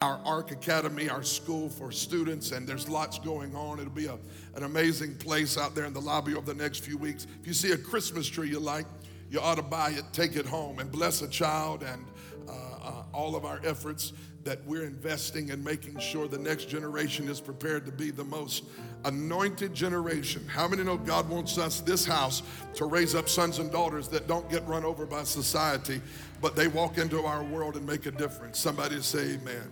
our ARC Academy, our school for students, and there's lots going on. It'll be a, an amazing place out there in the lobby over the next few weeks. If you see a Christmas tree you like, you ought to buy it, take it home, and bless a child and uh, uh, all of our efforts that we're investing in making sure the next generation is prepared to be the most anointed generation. How many know God wants us, this house, to raise up sons and daughters that don't get run over by society, but they walk into our world and make a difference? Somebody say, Amen.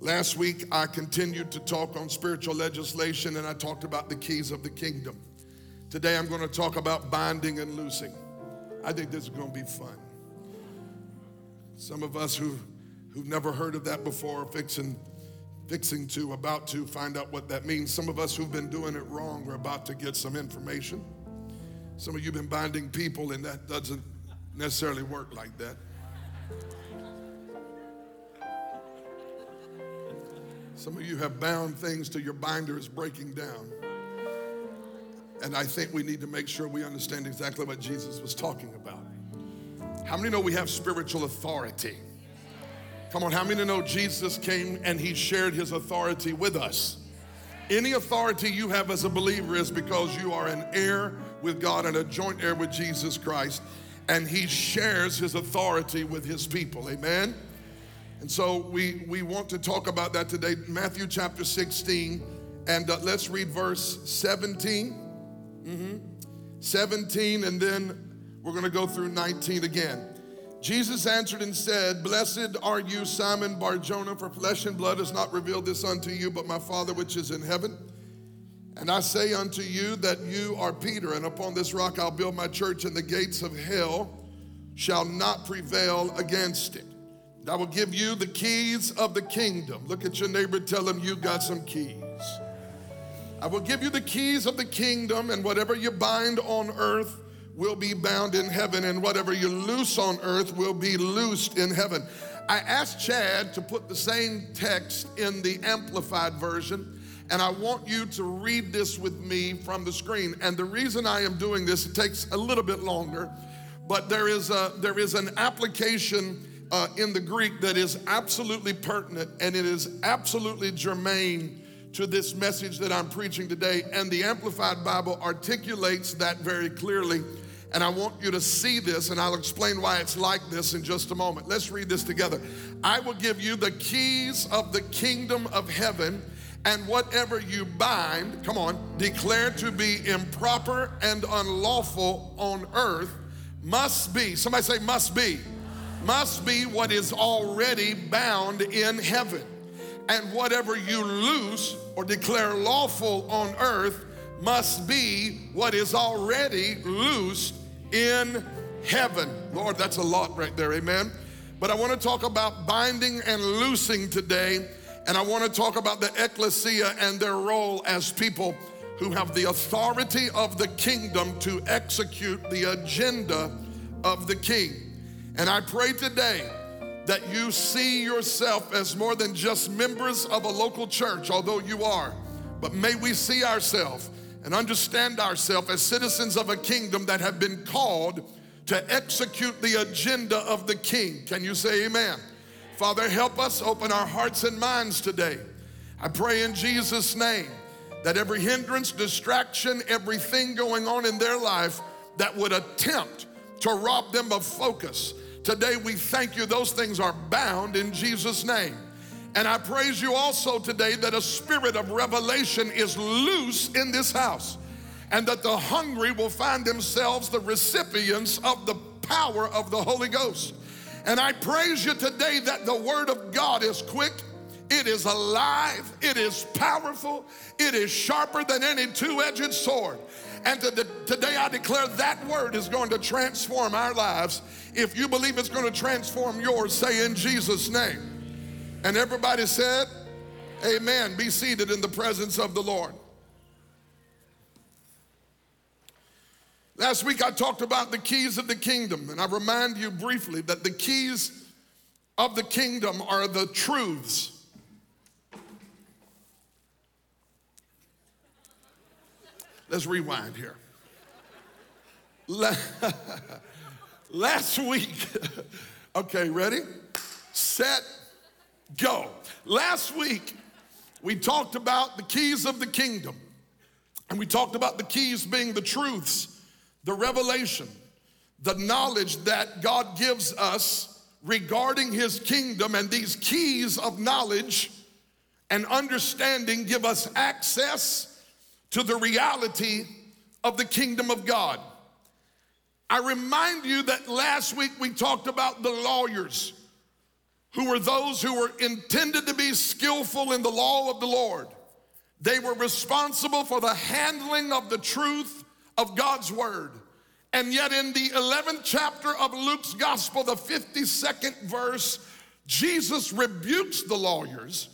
Last week, I continued to talk on spiritual legislation and I talked about the keys of the kingdom. Today, I'm going to talk about binding and loosing. I think this is going to be fun. Some of us who, who've never heard of that before, fixing, fixing to, about to find out what that means. Some of us who've been doing it wrong, we're about to get some information. Some of you have been binding people, and that doesn't necessarily work like that. Some of you have bound things till your binder is breaking down. And I think we need to make sure we understand exactly what Jesus was talking about. How many know we have spiritual authority? Come on, how many know Jesus came and he shared his authority with us? Any authority you have as a believer is because you are an heir with God and a joint heir with Jesus Christ, and he shares his authority with his people. Amen? And so we, we want to talk about that today. Matthew chapter 16, and uh, let's read verse 17. Mm-hmm. 17, and then we're going to go through 19 again. Jesus answered and said, Blessed are you, Simon Barjona, for flesh and blood has not revealed this unto you, but my Father which is in heaven. And I say unto you that you are Peter, and upon this rock I'll build my church, and the gates of hell shall not prevail against it. I will give you the keys of the kingdom. Look at your neighbor, tell him you got some keys. I will give you the keys of the kingdom, and whatever you bind on earth will be bound in heaven, and whatever you loose on earth will be loosed in heaven. I asked Chad to put the same text in the amplified version, and I want you to read this with me from the screen. And the reason I am doing this, it takes a little bit longer, but there is a there is an application uh, in the Greek that is absolutely pertinent and it is absolutely germane to this message that I'm preaching today. And the Amplified Bible articulates that very clearly. And I want you to see this, and I'll explain why it's like this in just a moment. Let's read this together. I will give you the keys of the kingdom of heaven, and whatever you bind, come on, declare to be improper and unlawful on earth must be, somebody say, must be must be what is already bound in heaven. And whatever you loose or declare lawful on earth must be what is already loosed in heaven. Lord, that's a lot right there, amen. But I want to talk about binding and loosing today, and I want to talk about the ecclesia and their role as people who have the authority of the kingdom to execute the agenda of the king. And I pray today that you see yourself as more than just members of a local church, although you are, but may we see ourselves and understand ourselves as citizens of a kingdom that have been called to execute the agenda of the king. Can you say amen? Father, help us open our hearts and minds today. I pray in Jesus' name that every hindrance, distraction, everything going on in their life that would attempt to rob them of focus, Today we thank you, those things are bound in Jesus' name. And I praise you also today that a spirit of revelation is loose in this house and that the hungry will find themselves the recipients of the power of the Holy Ghost. And I praise you today that the Word of God is quick, it is alive, it is powerful, it is sharper than any two edged sword. And to the, today I declare that word is going to transform our lives. If you believe it's going to transform yours, say in Jesus' name. And everybody said, Amen. Be seated in the presence of the Lord. Last week I talked about the keys of the kingdom, and I remind you briefly that the keys of the kingdom are the truths Let's rewind here. Last week, okay, ready, set, go. Last week, we talked about the keys of the kingdom. And we talked about the keys being the truths, the revelation, the knowledge that God gives us regarding his kingdom. And these keys of knowledge and understanding give us access to the reality of the kingdom of God. I remind you that last week we talked about the lawyers who were those who were intended to be skillful in the law of the Lord. They were responsible for the handling of the truth of God's word. And yet, in the 11th chapter of Luke's gospel, the 52nd verse, Jesus rebukes the lawyers.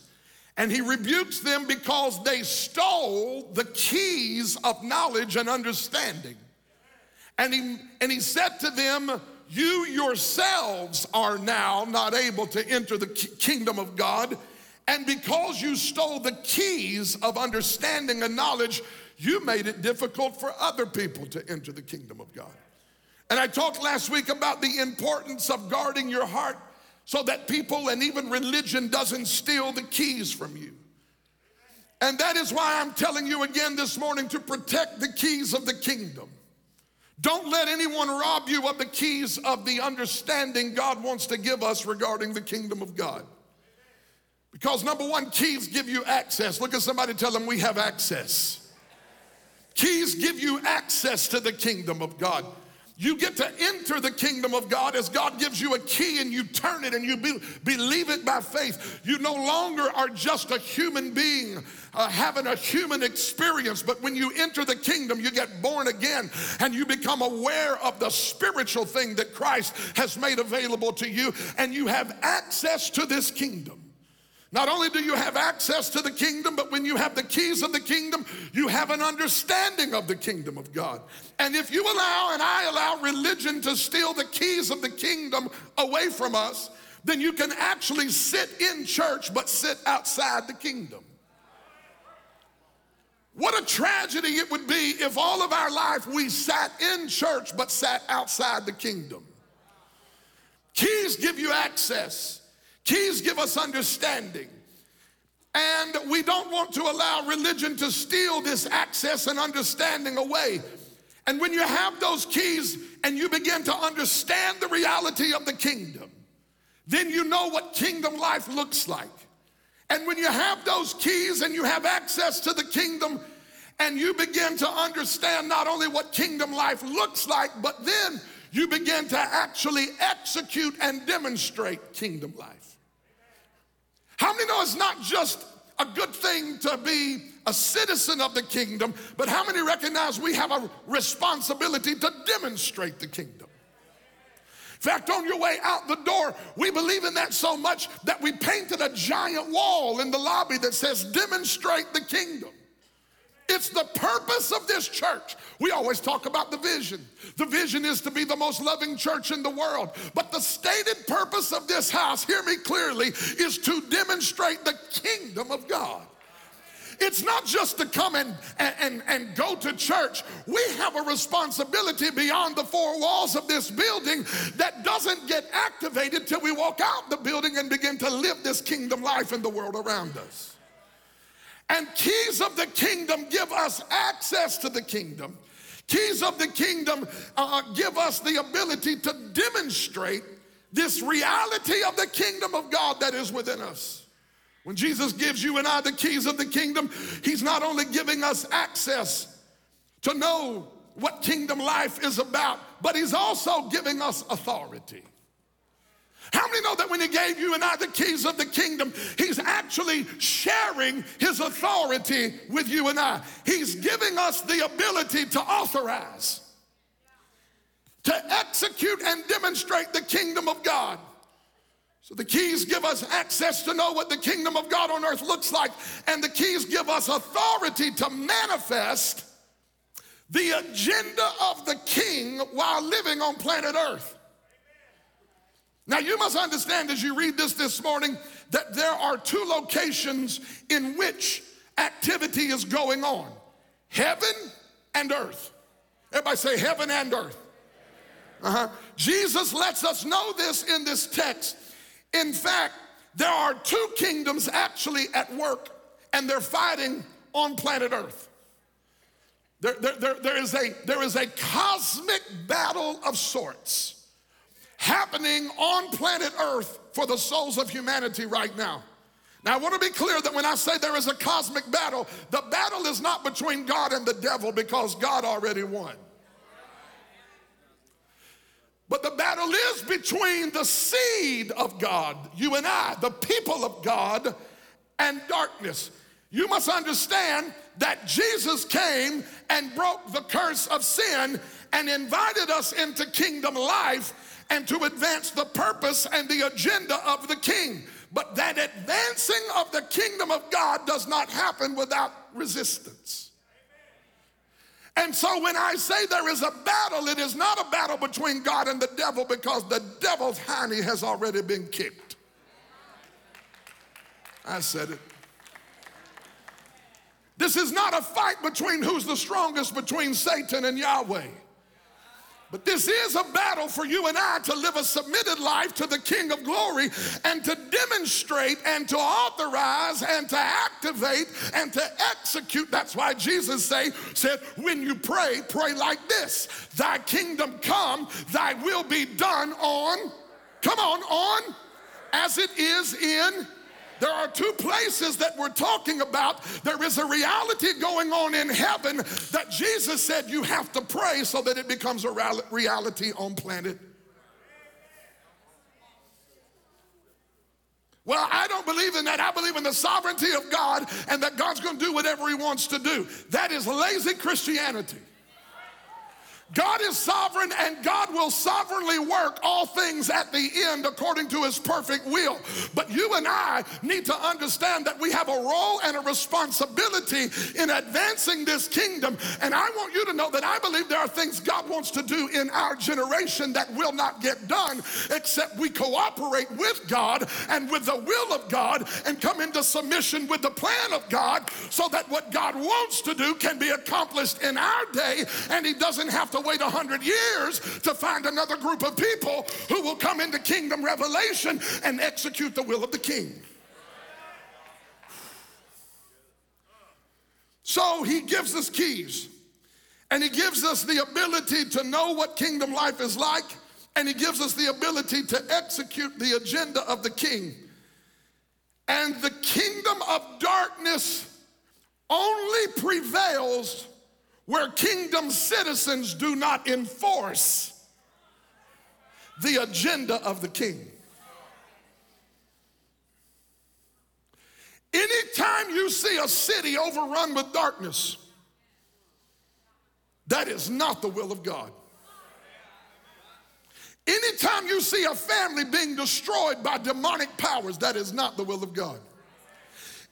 And he rebukes them because they stole the keys of knowledge and understanding. And he, and he said to them, You yourselves are now not able to enter the kingdom of God. And because you stole the keys of understanding and knowledge, you made it difficult for other people to enter the kingdom of God. And I talked last week about the importance of guarding your heart so that people and even religion doesn't steal the keys from you. And that is why I'm telling you again this morning to protect the keys of the kingdom. Don't let anyone rob you of the keys of the understanding God wants to give us regarding the kingdom of God. Because number one, keys give you access. Look at somebody, tell them we have access. Keys give you access to the kingdom of God. You get to enter the kingdom of God as God gives you a key and you turn it and you be, believe it by faith. You no longer are just a human being uh, having a human experience, but when you enter the kingdom, you get born again and you become aware of the spiritual thing that Christ has made available to you, and you have access to this kingdom. Not only do you have access to the kingdom, but when you have the keys of the kingdom, you have an understanding of the kingdom of God. And if you allow and I allow religion to steal the keys of the kingdom away from us, then you can actually sit in church but sit outside the kingdom. What a tragedy it would be if all of our life we sat in church but sat outside the kingdom. Keys give you access. Keys give us understanding. And we don't want to allow religion to steal this access and understanding away. And when you have those keys and you begin to understand the reality of the kingdom, then you know what kingdom life looks like. And when you have those keys and you have access to the kingdom, and you begin to understand not only what kingdom life looks like, but then you begin to actually execute and demonstrate kingdom life. How many know it's not just a good thing to be a citizen of the kingdom, but how many recognize we have a responsibility to demonstrate the kingdom? In fact, on your way out the door, we believe in that so much that we painted a giant wall in the lobby that says, Demonstrate the kingdom. It's the purpose of this church. We always talk about the vision. The vision is to be the most loving church in the world. But the stated purpose of this house, hear me clearly, is to demonstrate the kingdom of God. It's not just to come and, and, and go to church. We have a responsibility beyond the four walls of this building that doesn't get activated till we walk out the building and begin to live this kingdom life in the world around us. And keys of the kingdom give us access to the kingdom. Keys of the kingdom uh, give us the ability to demonstrate this reality of the kingdom of God that is within us. When Jesus gives you and I the keys of the kingdom, He's not only giving us access to know what kingdom life is about, but He's also giving us authority. How many know that when he gave you and I the keys of the kingdom, he's actually sharing his authority with you and I? He's giving us the ability to authorize, to execute and demonstrate the kingdom of God. So the keys give us access to know what the kingdom of God on earth looks like, and the keys give us authority to manifest the agenda of the king while living on planet earth. Now, you must understand as you read this this morning that there are two locations in which activity is going on heaven and earth. Everybody say heaven and earth. Uh-huh. Jesus lets us know this in this text. In fact, there are two kingdoms actually at work, and they're fighting on planet Earth. There, there, there, there, is a, there is a cosmic battle of sorts happening on planet Earth for the souls of humanity right now. Now, I want to be clear that when I say there is a cosmic battle, the battle is not between God and the devil because God already won. But the battle is between the seed of God, you and I, the people of God, and darkness. You must understand that Jesus came and broke the curse of sin and invited us into kingdom life and to advance the purpose and the agenda of the king. But that advancing of the kingdom of God does not happen without resistance. And so when I say there is a battle, it is not a battle between God and the devil because the devil's hiney has already been kicked. I said it. This is not a fight between who's the strongest between Satan and Yahweh. But this is a battle for you and I to live a submitted life to the King of glory and to demonstrate and to authorize and to activate and to execute. That's why Jesus say, said, when you pray, pray like this Thy kingdom come, thy will be done on, come on, on as it is in there are two places that we're talking about. There is a reality going on in heaven that Jesus said you have to pray so that it becomes a reality on planet. Well, I don't believe in that. I believe in the sovereignty of God and that God's going to do whatever He wants to do. That is lazy Christianity. God is sovereign and God will sovereignly work all things at the end according to his perfect will. But you and I need to understand that we have a role and a responsibility in advancing this kingdom. And I want you to know that I believe there are things God wants to do in our generation that will not get done except we cooperate with God and with the will of God and come into submission with the plan of God so that what God wants to do can be accomplished in our day and he doesn't have to to wait 100 years to find another group of people who will come into kingdom revelation and execute the will of the king. So he gives us keys and he gives us the ability to know what kingdom life is like and he gives us the ability to execute the agenda of the king. And the kingdom of darkness only prevails where kingdom citizens do not enforce the agenda of the king. Anytime you see a city overrun with darkness, that is not the will of God. Anytime you see a family being destroyed by demonic powers, that is not the will of God.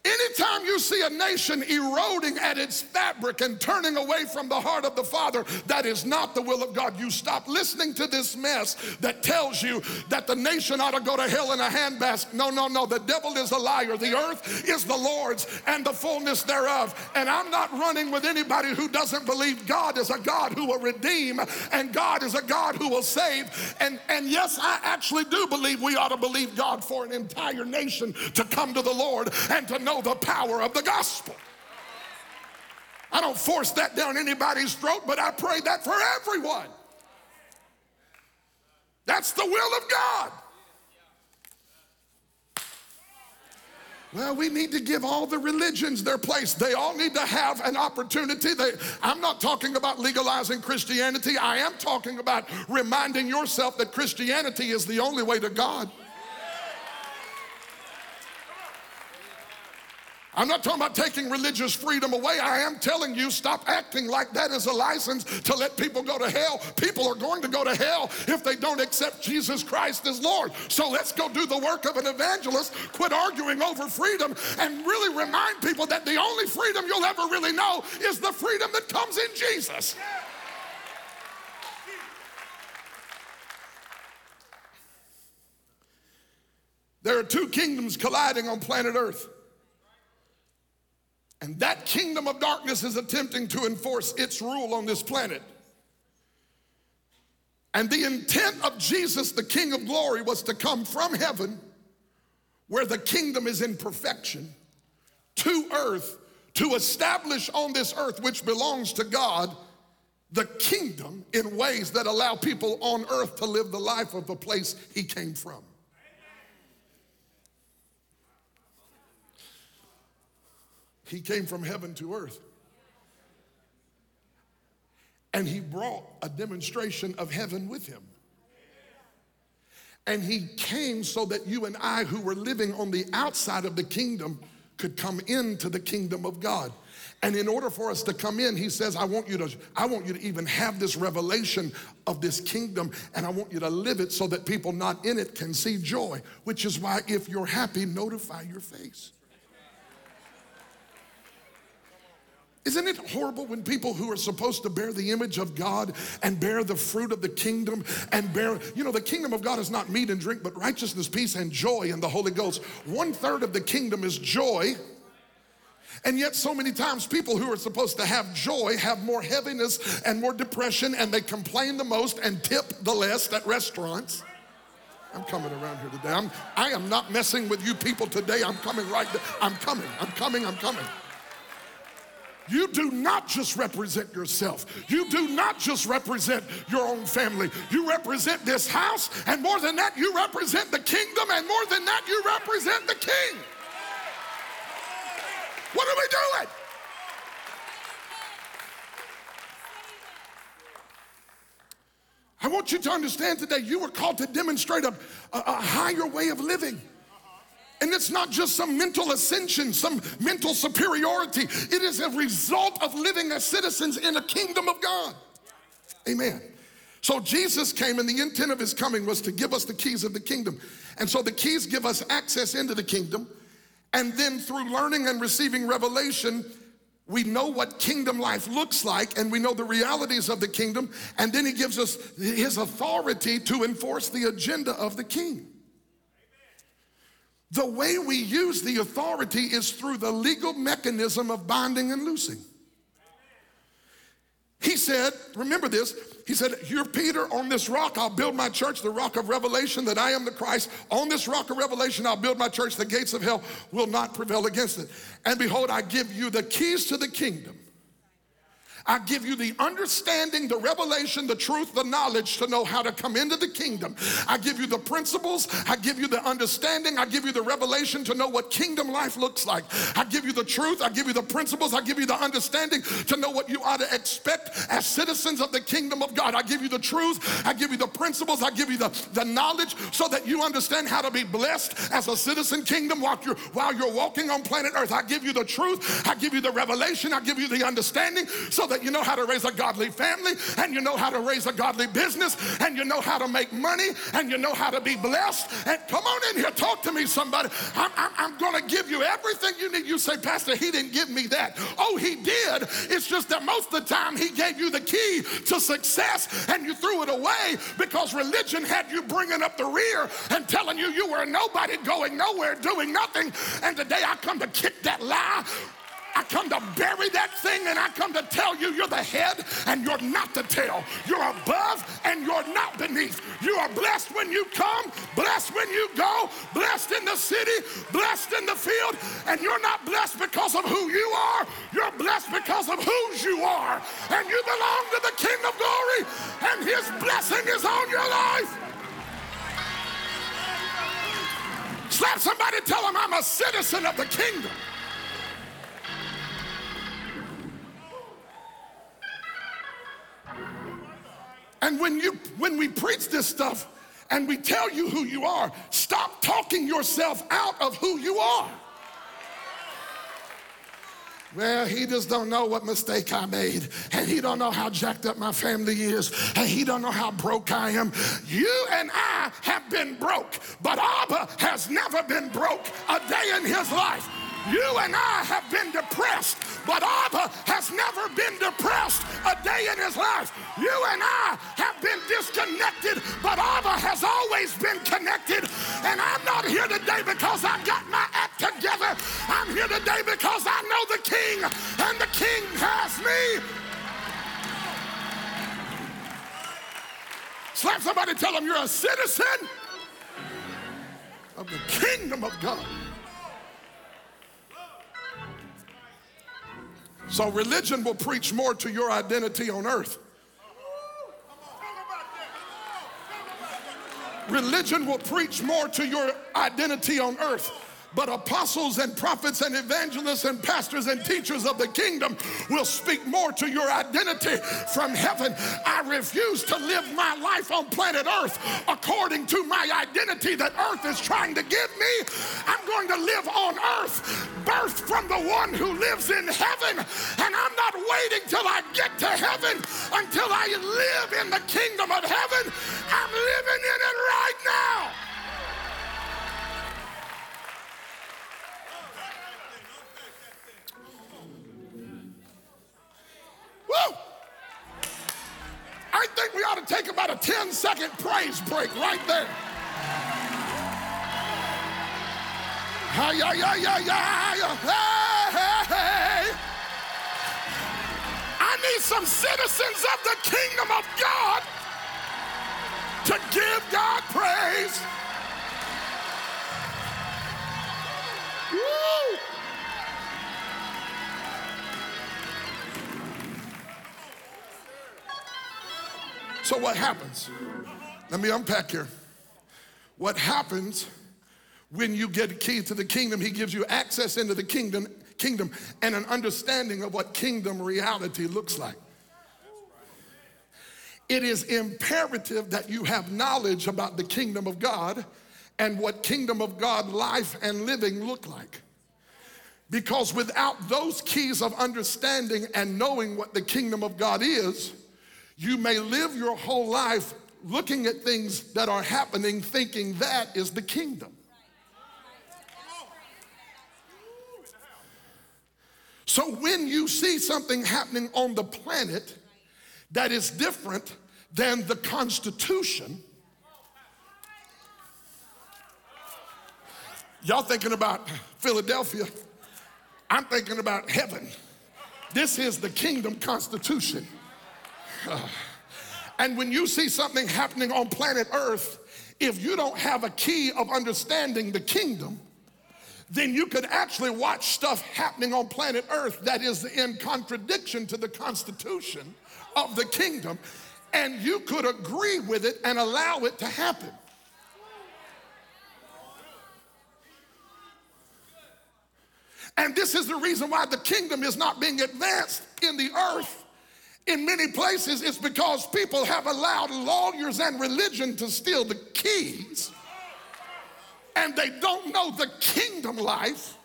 Anytime you see a nation eroding at its fabric and turning away from the heart of the Father, that is not the will of God. You stop listening to this mess that tells you that the nation ought to go to hell in a handbasket. No, no, no. The devil is a liar. The earth is the Lord's and the fullness thereof. And I'm not running with anybody who doesn't believe God is a God who will redeem and God is a God who will save. And, and yes, I actually do believe we ought to believe God for an entire nation to come to the Lord and to know know the power of the gospel. I don't force that down anybody's throat, but I pray that for everyone. That's the will of God. Well, we need to give all the religions their place. They all need to have an opportunity. They, I'm not talking about legalizing Christianity. I am talking about reminding yourself that Christianity is the only way to God. I'm not talking about taking religious freedom away. I am telling you, stop acting like that is a license to let people go to hell. People are going to go to hell if they don't accept Jesus Christ as Lord. So let's go do the work of an evangelist, quit arguing over freedom, and really remind people that the only freedom you'll ever really know is the freedom that comes in Jesus. There are two kingdoms colliding on planet Earth. And that kingdom of darkness is attempting to enforce its rule on this planet. And the intent of Jesus, the King of glory, was to come from heaven where the kingdom is in perfection to earth to establish on this earth, which belongs to God, the kingdom in ways that allow people on earth to live the life of the place he came from. He came from heaven to earth. And he brought a demonstration of heaven with him. And he came so that you and I, who were living on the outside of the kingdom, could come into the kingdom of God. And in order for us to come in, he says, I want you to, I want you to even have this revelation of this kingdom, and I want you to live it so that people not in it can see joy. Which is why if you're happy, notify your face. Isn't it horrible when people who are supposed to bear the image of God and bear the fruit of the kingdom and bear, you know, the kingdom of God is not meat and drink, but righteousness, peace, and joy in the Holy Ghost. One third of the kingdom is joy. And yet, so many times, people who are supposed to have joy have more heaviness and more depression, and they complain the most and tip the less at restaurants. I'm coming around here today. I'm, I am not messing with you people today. I'm coming right. I'm coming. I'm coming. I'm coming. You do not just represent yourself. You do not just represent your own family. You represent this house, and more than that, you represent the kingdom, and more than that, you represent the king. What are we doing? I want you to understand today you were called to demonstrate a, a, a higher way of living. And it's not just some mental ascension, some mental superiority. It is a result of living as citizens in a kingdom of God. Amen. So Jesus came, and the intent of his coming was to give us the keys of the kingdom. And so the keys give us access into the kingdom. And then through learning and receiving revelation, we know what kingdom life looks like and we know the realities of the kingdom. And then he gives us his authority to enforce the agenda of the king. The way we use the authority is through the legal mechanism of binding and loosing. He said, remember this, he said, You're Peter, on this rock I'll build my church, the rock of revelation, that I am the Christ. On this rock of revelation I'll build my church, the gates of hell will not prevail against it. And behold, I give you the keys to the kingdom. I give you the understanding, the revelation, the truth, the knowledge to know how to come into the kingdom. I give you the principles. I give you the understanding. I give you the revelation to know what kingdom life looks like. I give you the truth. I give you the principles. I give you the understanding to know what you ought to expect as citizens of the kingdom of God. I give you the truth. I give you the principles. I give you the, the knowledge so that you understand how to be blessed as a citizen kingdom while you're, while you're walking on planet earth. I give you the truth. I give you the revelation. I give you the understanding so that that you know how to raise a godly family and you know how to raise a godly business and you know how to make money and you know how to be blessed. And come on in here, talk to me, somebody. I'm, I'm, I'm going to give you everything you need. You say, Pastor, he didn't give me that. Oh, he did. It's just that most of the time he gave you the key to success and you threw it away because religion had you bringing up the rear and telling you you were nobody going nowhere, doing nothing. And today I come to kick that lie I come to bury that thing and I come to tell you you're the head and you're not the tail. You're above and you're not beneath. You are blessed when you come, blessed when you go, blessed in the city, blessed in the field, and you're not blessed because of who you are. You're blessed because of whose you are. And you belong to the King of glory, and his blessing is on your life. Slap somebody, tell them I'm a citizen of the kingdom. And when you when we preach this stuff and we tell you who you are, stop talking yourself out of who you are. Well, he just don't know what mistake I made, and he don't know how jacked up my family is, and he don't know how broke I am. You and I have been broke, but Abba has never been broke a day in his life. You and I have been depressed, but Abba has never been depressed a day in his life. You and I have been disconnected, but Abba has always been connected. And I'm not here today because I've got my act together. I'm here today because I know the King, and the King has me. Slap somebody, tell them you're a citizen of the kingdom of God. So religion will preach more to your identity on earth. Religion will preach more to your identity on earth but apostles and prophets and evangelists and pastors and teachers of the kingdom will speak more to your identity from heaven. I refuse to live my life on planet Earth according to my identity that Earth is trying to give me. I'm going to live on Earth, birthed from the one who lives in heaven. And I'm not waiting till I get to heaven until I live in the kingdom of heaven. I'm living in it right now. Woo! I think we ought to take about a 10 second praise break right there. Hi, yeah, yeah, yeah, yeah, yeah. Hey, hey, hey. I need some citizens of the kingdom of God to give God praise. Woo! So, what happens? Let me unpack here. What happens when you get key to the kingdom? He gives you access into the kingdom, kingdom and an understanding of what kingdom reality looks like. It is imperative that you have knowledge about the kingdom of God and what kingdom of God life and living look like. Because without those keys of understanding and knowing what the kingdom of God is, you may live your whole life looking at things that are happening, thinking that is the kingdom. So when you see something happening on the planet that is different than the Constitution, y'all thinking about Philadelphia, I'm thinking about heaven. This is the kingdom constitution. And when you see something happening on planet Earth, if you don't have a key of understanding the kingdom, then you could actually watch stuff happening on planet Earth that is in contradiction to the Constitution of the kingdom, and you could agree with it and allow it to happen. And this is the reason why the kingdom is not being advanced in the earth in many places, it's because people have allowed lawyers and religion to steal the keys and they don't know the kingdom life.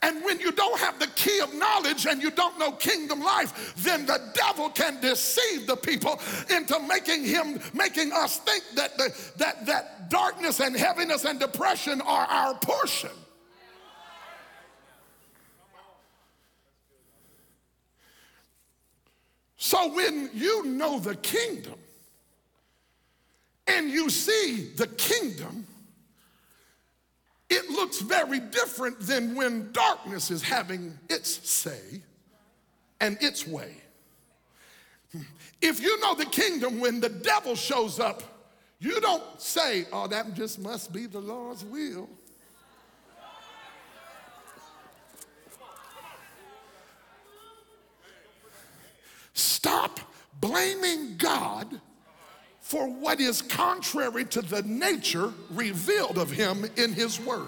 And when you don't have the key of knowledge and you don't know kingdom life, then the devil can deceive the people into making him, making us think that the, that that darkness and heaviness and depression are our portion. So when you know the kingdom and you see the kingdom, it looks very different than when darkness is having its say and its way. If you know the kingdom, when the devil shows up, you don't say, oh, that just must be the Lord's will. Stop blaming God for what is contrary to the nature revealed of him in his word.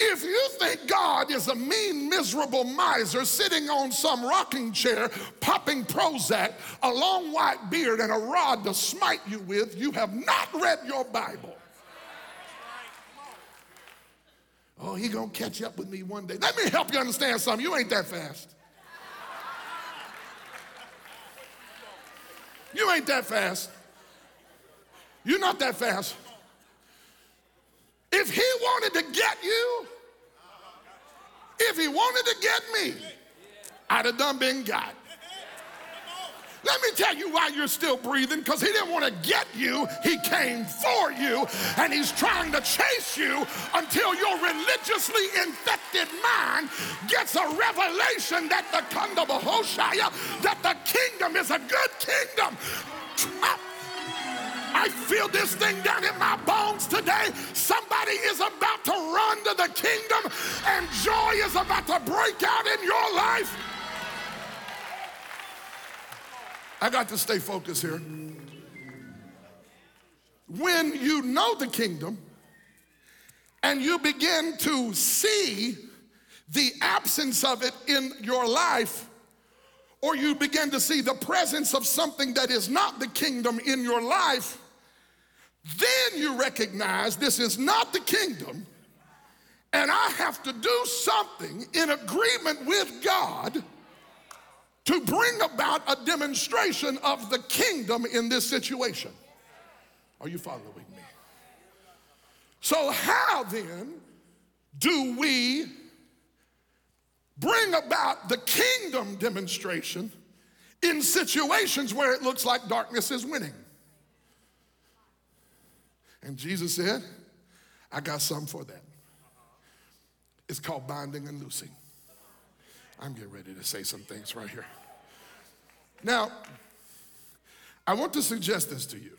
If you think God is a mean, miserable miser sitting on some rocking chair, popping Prozac, a long white beard, and a rod to smite you with, you have not read your Bible. Oh, he gonna catch up with me one day. Let me help you understand something. You ain't that fast. You ain't that fast. You're not that fast. If he wanted to get you, if he wanted to get me, I'd have done been got. Let me tell you why you're still breathing because he didn't want to get you, he came for you, and he's trying to chase you until your religiously infected mind gets a revelation that the kingdom of Hoshea, that the kingdom is a good kingdom. I feel this thing down in my bones today. Somebody is about to run to the kingdom, and joy is about to break out in your life. I got to stay focused here. When you know the kingdom and you begin to see the absence of it in your life, or you begin to see the presence of something that is not the kingdom in your life, then you recognize this is not the kingdom, and I have to do something in agreement with God to bring about a demonstration of the kingdom in this situation. Are you following me? So, how then do we bring about the kingdom demonstration in situations where it looks like darkness is winning? And Jesus said, I got something for that. It's called binding and loosing. I'm getting ready to say some things right here. Now, I want to suggest this to you.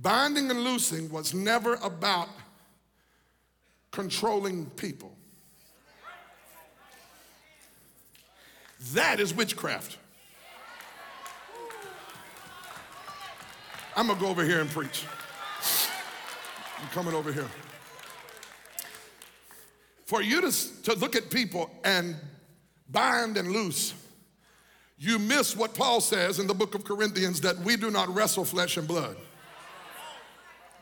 Binding and loosing was never about controlling people. That is witchcraft. I'm gonna go over here and preach. I'm coming over here. For you to, to look at people and bind and loose, you miss what Paul says in the book of Corinthians that we do not wrestle flesh and blood.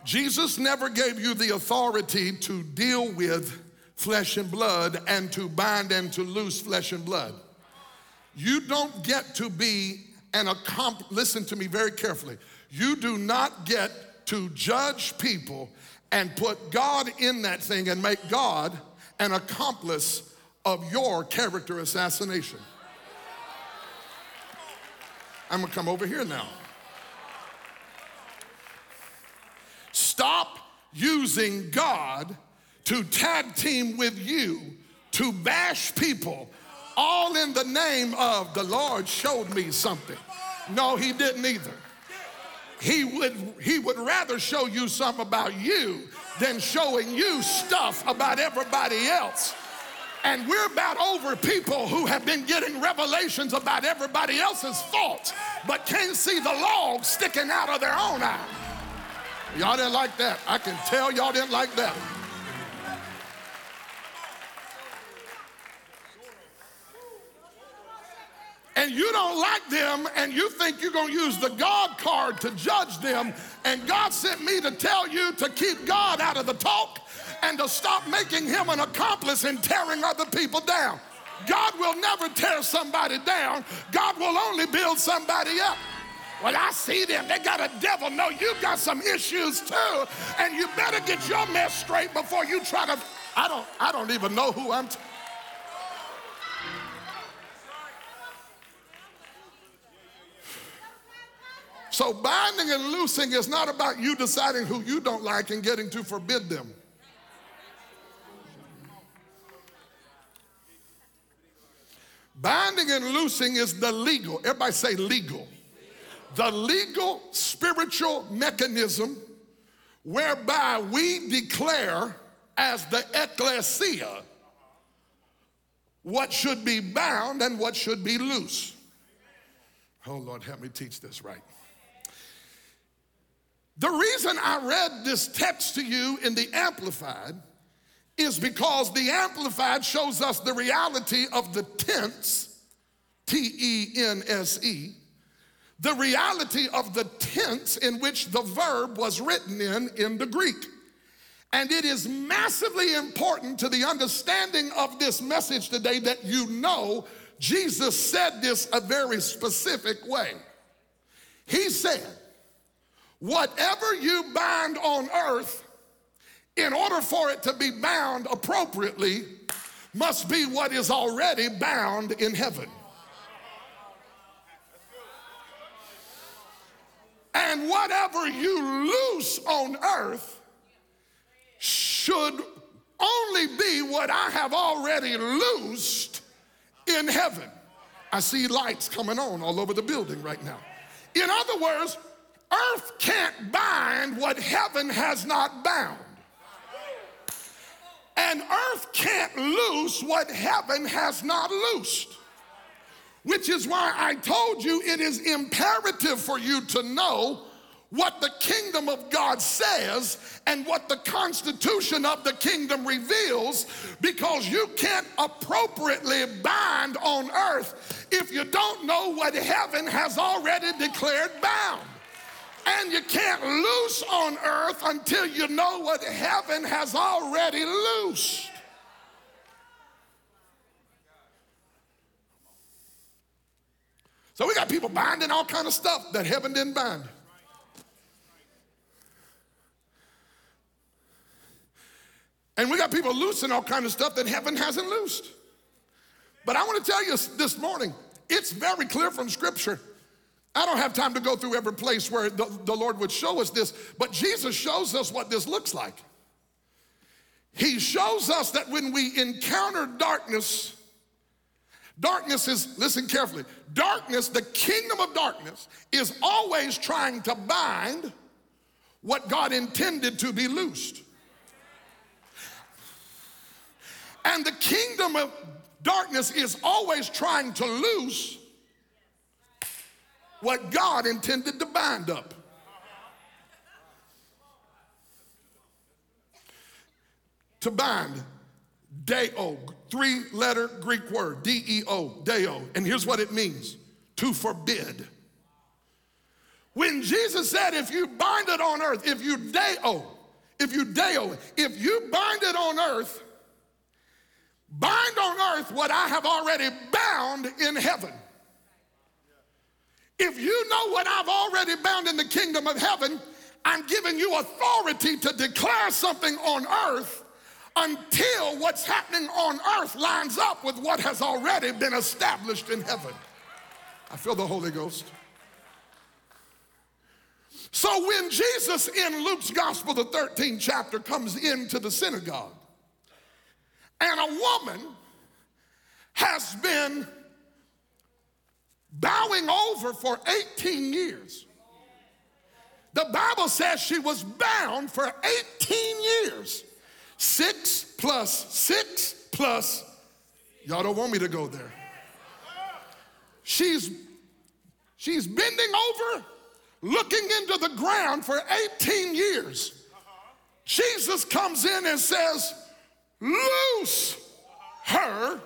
Jesus never gave you the authority to deal with flesh and blood and to bind and to loose flesh and blood. You don't get to be an accomplice. Listen to me very carefully. You do not get to judge people and put God in that thing and make God an accomplice of your character assassination. I'm gonna come over here now. Stop using God to tag team with you to bash people, all in the name of the Lord showed me something. No, he didn't either. He would, he would rather show you something about you than showing you stuff about everybody else. And we're about over people who have been getting revelations about everybody else's faults, but can't see the log sticking out of their own eye. Y'all didn't like that. I can tell y'all didn't like that. and you don't like them and you think you're going to use the God card to judge them, and God sent me to tell you to keep God out of the talk and to stop making him an accomplice in tearing other people down. God will never tear somebody down, God will only build somebody up. Well, I see them. They got a devil. No, you got some issues too. And you better get your mess straight before you try to. I don't, I don't even know who I'm. T- So binding and loosing is not about you deciding who you don't like and getting to forbid them. Binding and loosing is the legal, everybody say legal. The legal spiritual mechanism whereby we declare as the ecclesia what should be bound and what should be loose. Oh Lord, help me teach this right. The reason I read this text to you in the Amplified is because the Amplified shows us the reality of the tense, T E N S E, the reality of the tense in which the verb was written in in the Greek. And it is massively important to the understanding of this message today that you know Jesus said this a very specific way. He said, Whatever you bind on earth, in order for it to be bound appropriately, must be what is already bound in heaven. And whatever you loose on earth should only be what I have already loosed in heaven. I see lights coming on all over the building right now. In other words, earth can't bind what heaven has not bound. And earth can't loose what heaven has not loosed. Which is why I told you it is imperative for you to know what the kingdom of God says and what the constitution of the kingdom reveals because you can't appropriately bind on earth if you don't know what heaven has already declared bound. And you can't loose on earth until you know what heaven has already loosed. So we got people binding all kind of stuff that heaven didn't bind. And we got people loosing all kind of stuff that heaven hasn't loosed. But I want to tell you this morning, it's very clear from Scripture. I don't have time to go through every place where the, the Lord would show us this, but Jesus shows us what this looks like. He shows us that when we encounter darkness, darkness is, listen carefully, darkness, the kingdom of darkness, is always trying to bind what God intended to be loosed. And the kingdom of darkness is always trying to loose what God intended to bind up. To bind, deo, three letter Greek word, D E O, deo. And here's what it means to forbid. When Jesus said, if you bind it on earth, if you deo, if you deo, if you bind it on earth, bind on earth what I have already bound in heaven. If you know what I've already bound in the kingdom of heaven, I'm giving you authority to declare something on earth until what's happening on earth lines up with what has already been established in heaven. I feel the Holy Ghost. So when Jesus in Luke's gospel, the 13th chapter, comes into the synagogue, and a woman has been bowing over for 18 years. The Bible says she was bound for 18 years. Six plus six plus, y'all don't want me to go there. She's, she's bending over, looking into the ground for 18 years. Jesus comes in and says, Loose her.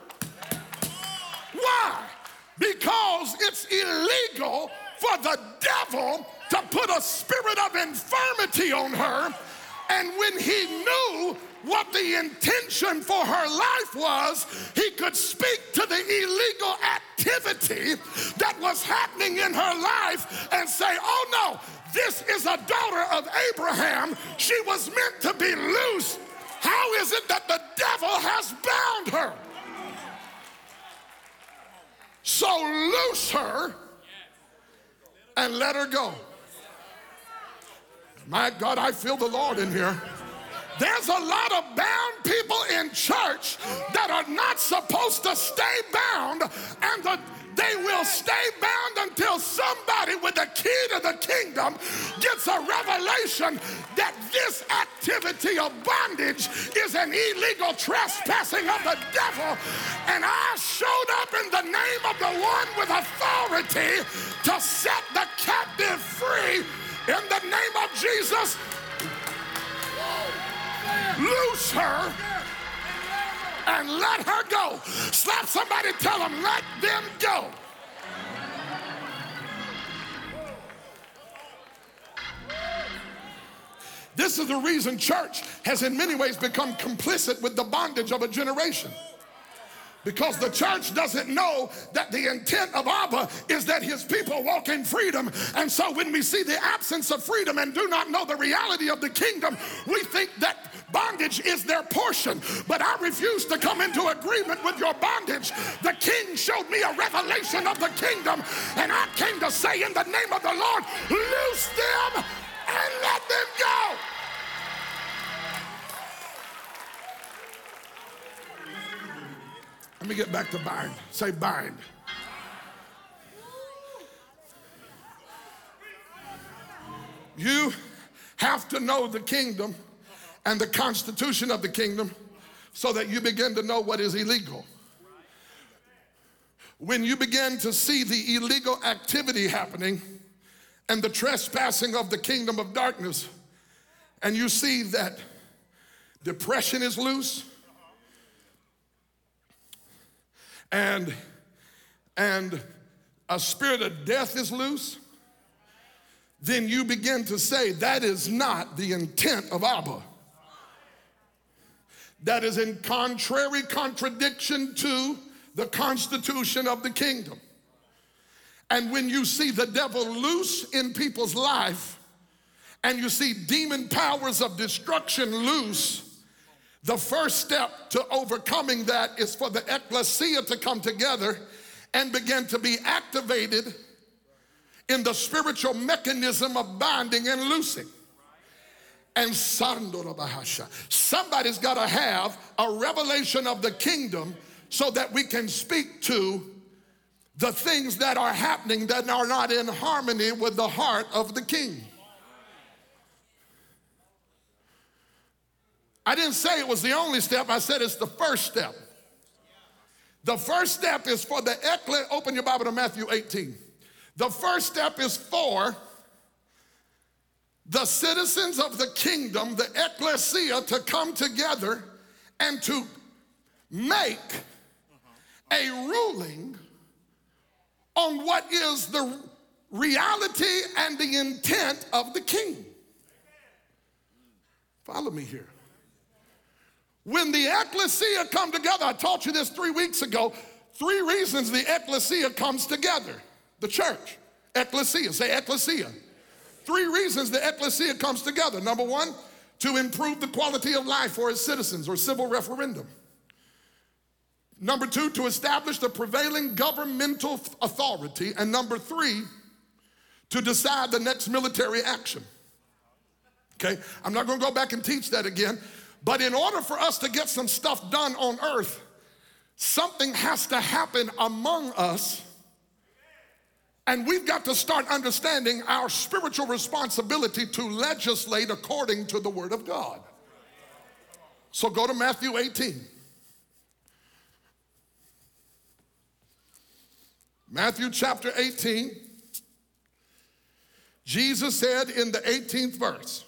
Why? Because it's illegal for the devil to put a spirit of infirmity on her. And when he knew what the intention for her life was, he could speak to the illegal activity that was happening in her life and say, Oh no, this is a daughter of Abraham. She was meant to be loose how is it that the devil has bound her? So loose her and let her go. My God, I feel the Lord in here. There's a lot of bound people in church that are not supposed to stay bound, and the they will stay bound until somebody with the key to the kingdom gets a revelation that this activity of bondage is an illegal trespassing of the devil. And I showed up in the name of the one with authority to set the captive free in the name of Jesus. Loose her and let her go. Slap somebody, tell them, let them go. This is the reason church has, in many ways, become complicit with the bondage of a generation because the church doesn't know that the intent of Abba is that his people walk in freedom. And so when we see the absence of freedom and do not know the reality of the kingdom, we think that bondage is their portion. But I refuse to come into agreement with your bondage. The king showed me a revelation of the kingdom, and I came to say, in the name of the Lord, loose them and let them go. Let me get back to bind. Say bind. You have to know the kingdom and the constitution of the kingdom so that you begin to know what is illegal. When you begin to see the illegal activity happening and the trespassing of the kingdom of darkness, and you see that depression is loose. And and a spirit of death is loose. Then you begin to say that is not the intent of abba. That is in contrary contradiction to the constitution of the kingdom and when you see the devil loose in people's life and you see demon powers of destruction loose the first step to overcoming that is for the ecclesia to come together and begin to be activated in the spiritual mechanism of binding and loosing. And somebody's got to have a revelation of the kingdom so that we can speak to the things that are happening that are not in harmony with the heart of the king. I didn't say it was the only step, I said it's the first step. The first step is for the ecclesia. Open your Bible to Matthew 18. The first step is for the citizens of the kingdom, the ecclesia, to come together and to make a ruling on what is the reality and the intent of the king. Follow me here. When the ecclesia come together, I taught you this three weeks ago, three reasons the ecclesia comes together. The church, ecclesia, say ecclesia. Three reasons the ecclesia comes together. Number one, to improve the quality of life for its citizens or civil referendum. Number two, to establish the prevailing governmental authority. And number three, to decide the next military action. Okay, I'm not gonna go back and teach that again, but in order for us to get some stuff done on earth, something has to happen among us. And we've got to start understanding our spiritual responsibility to legislate according to the Word of God. So go to Matthew 18. Matthew chapter 18. Jesus said in the 18th verse,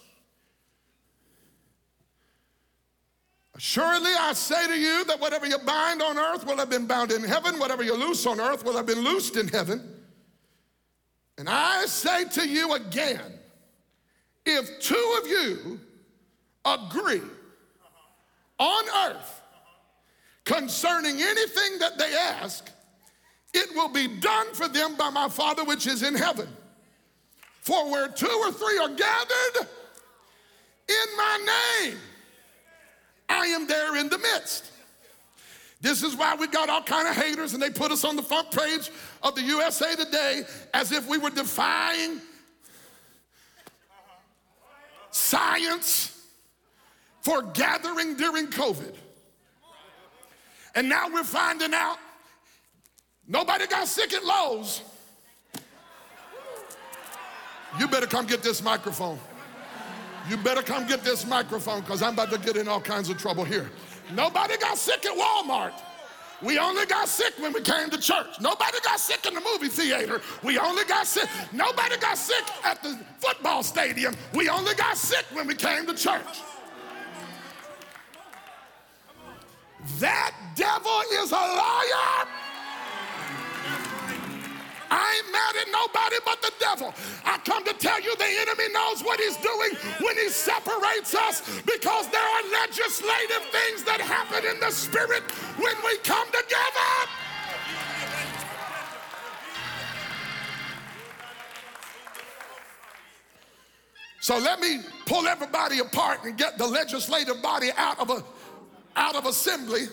Surely I say to you that whatever you bind on earth will have been bound in heaven, whatever you loose on earth will have been loosed in heaven. And I say to you again, if two of you agree on earth concerning anything that they ask, it will be done for them by my Father which is in heaven. For where two or three are gathered in my name, I am there in the midst. This is why we got all kind of haters and they put us on the front page of the USA Today as if we were defying science for gathering during COVID. And now we're finding out nobody got sick at Lowe's. You better come get this microphone. You better come get this microphone because I'm about to get in all kinds of trouble here. Nobody got sick at Walmart. We only got sick when we came to church. Nobody got sick in the movie theater. We only got sick. Nobody got sick at the football stadium. We only got sick when we came to church. That devil is a liar. I ain't mad at nobody but the devil. I come to tell you the enemy knows what he's doing when he separates us because there are legislative things that happen in the spirit when we come together. So let me pull everybody apart and get the legislative body out of a out of assembly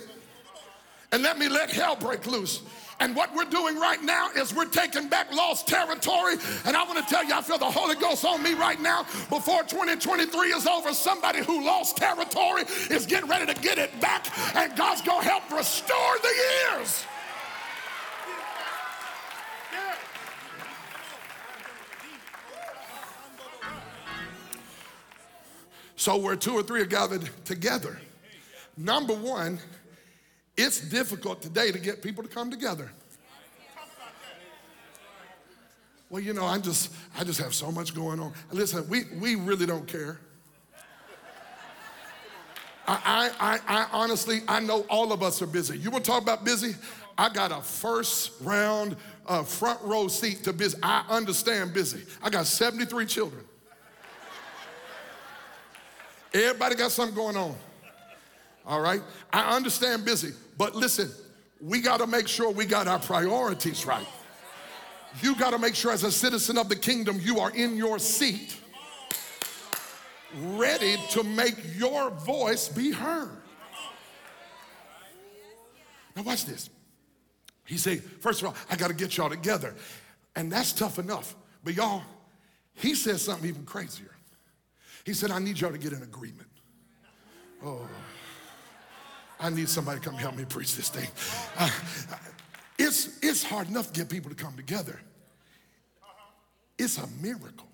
and let me let hell break loose. And what we're doing right now is we're taking back lost territory. And I want to tell you, I feel the Holy Ghost on me right now. Before 2023 is over, somebody who lost territory is getting ready to get it back. And God's going to help restore the years. So where two or three are gathered together. Number one, it's difficult today to get people to come together. Well, you know, I just I just have so much going on. Listen, we we really don't care. I, I, I, honestly, I know all of us are busy. You want to talk about busy? I got a first round uh, front row seat to busy. I understand busy. I got 73 children. Everybody got something going on. All right? I understand busy, but listen, we got to make sure we got our priorities right. You got to make sure, as a citizen of the kingdom, you are in your seat, ready to make your voice be heard. Now, watch this. He said, first of all, I got to get y'all together. And that's tough enough. But y'all, he said something even crazier. He said, I need y'all to get an agreement. Oh, I need somebody to come help me preach this thing. Uh, it's, it's hard enough to get people to come together. It's a miracle.